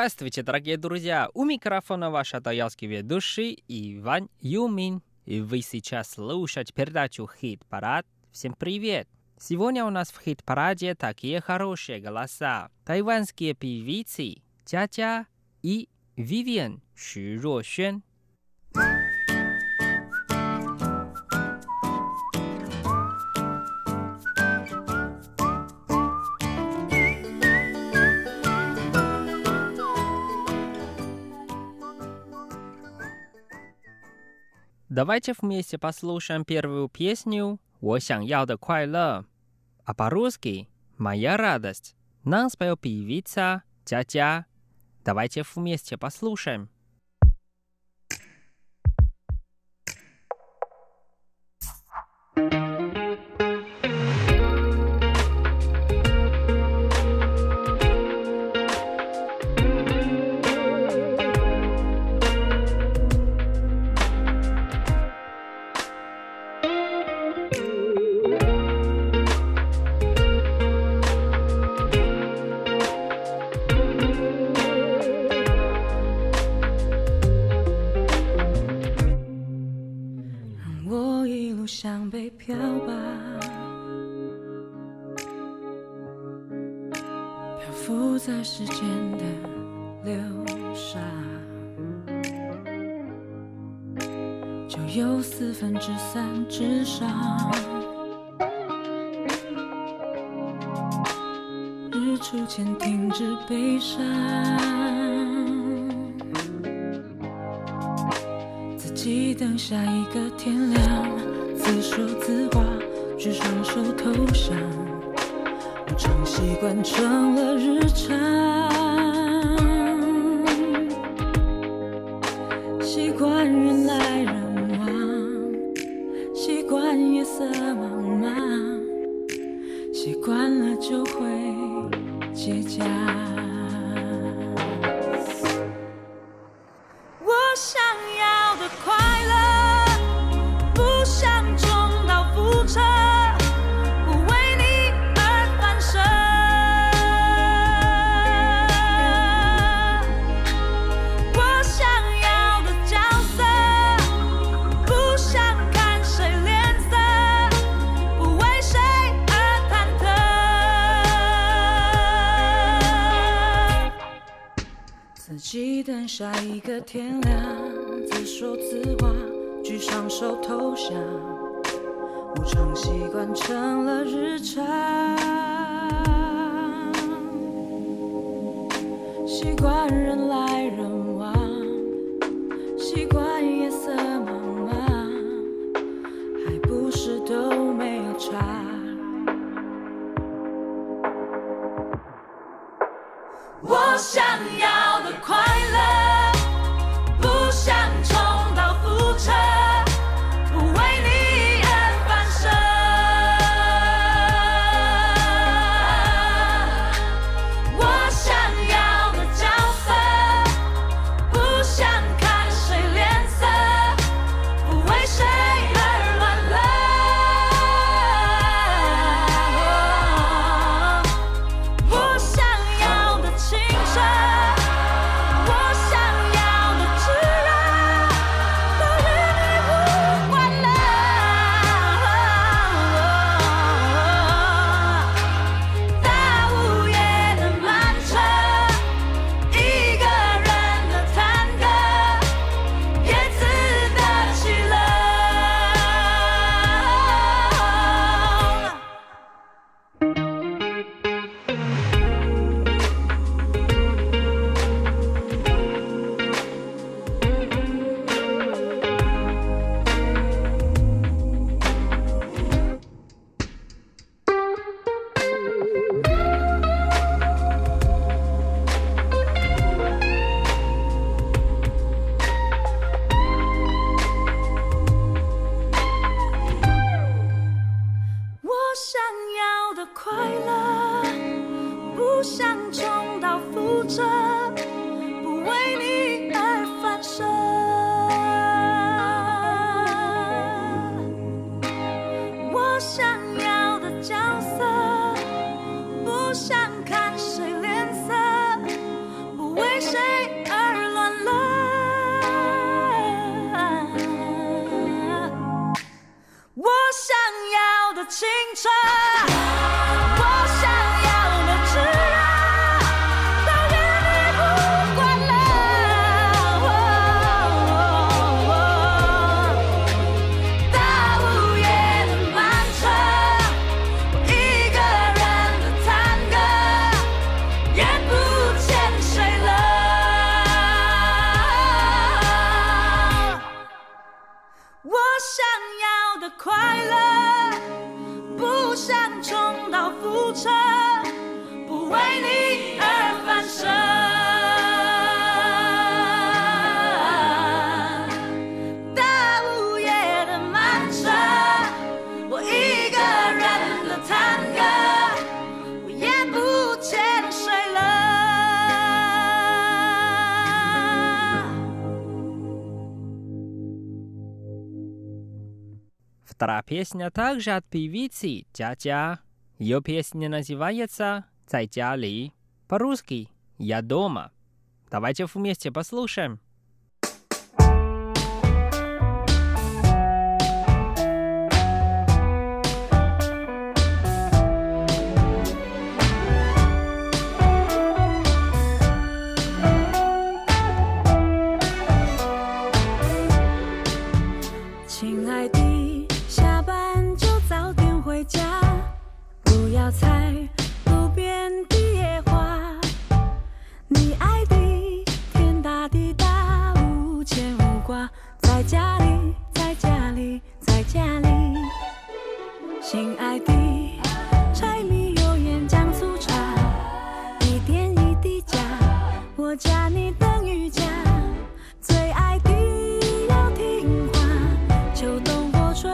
Здравствуйте, дорогие друзья! У микрофона ваш атаялский ведущий Иван Юмин. И вы сейчас слушаете передачу «Хит-парад». Всем привет! Сегодня у нас в хит-параде такие хорошие голоса. Тайванские певицы Тя-Тя и Вивиан Ши Ро-Xuan. Давайте вместе послушаем первую песню «我想要的快乐», а по-русски «Моя радость». Нам спел певица Тя-Тя. Давайте вместе послушаем. 的流沙，就有四分之三之上。日出前停止悲伤。自己等下一个天亮，自说自话，举双手投降，无常习惯成了日常，习惯夜色茫茫，习惯了就会结痂。自己等下一个天亮，自说自话，举双手投降，无常习惯成了日常，习惯人来人往，习惯夜色茫茫，还不是都没有差。我想要快乐，Вторая песня также от певицы Тя-Тя. Ее песня называется «Цай Ли». По-русски «Я дома». Давайте вместе послушаем.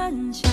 感谢。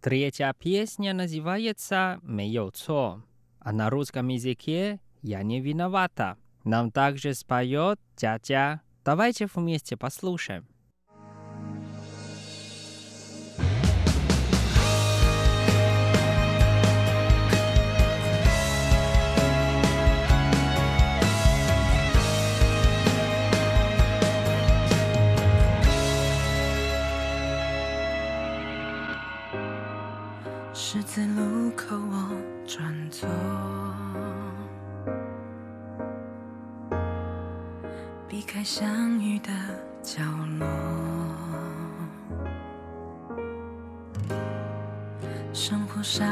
Третья песня называется «Мое цо», а на русском языке «Я не виновата». Нам также споет тятя. Давайте вместе послушаем. “十字路口我转左，避开相遇的角落。生活少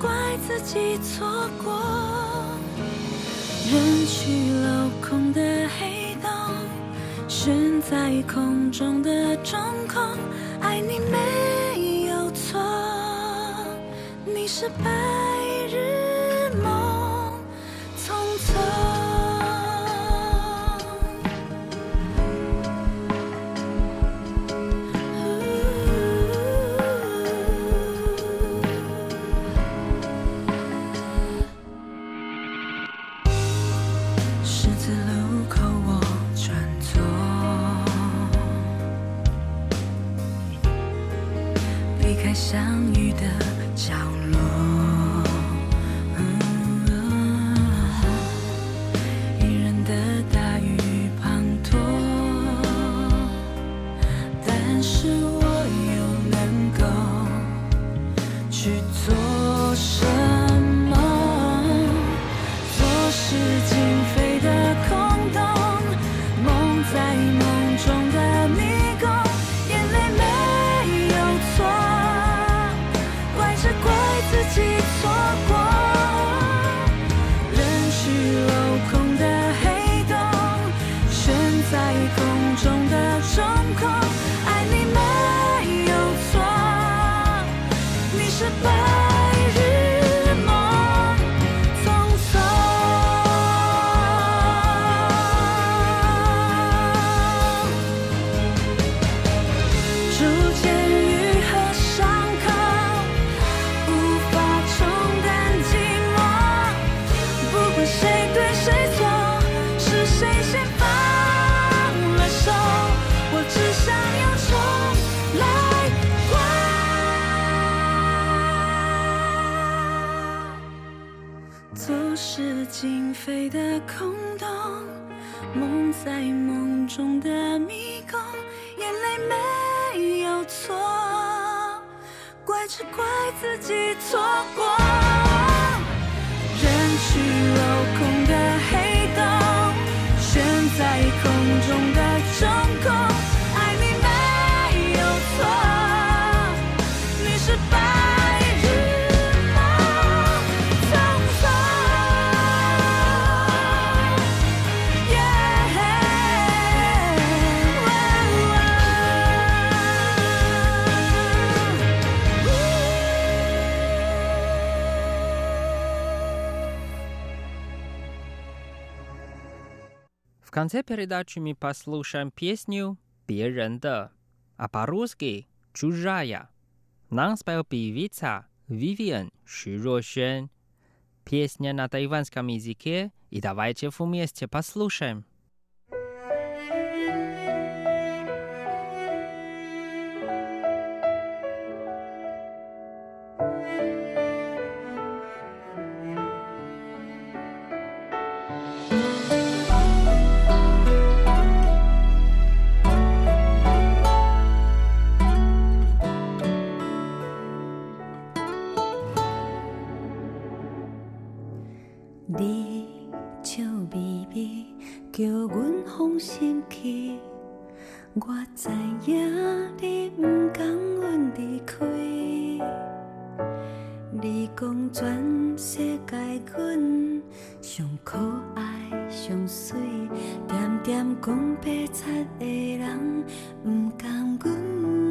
怪自己错过。人去楼空的黑洞，悬在空中的中空，爱你没有错，你是白在梦中的迷宫，眼泪没有错，怪只怪自己错过。人去楼空的黑洞，悬在空中的 конце передачи мы послушаем песню «别人的», а по-русски «Чужая». Нам спел певица Вивиан Широшен. Песня на тайванском языке, и давайте вместе послушаем. 心去，我知影你不甘阮离开。你讲全世界阮上可爱、上水，点点讲白贼的人，不甘阮。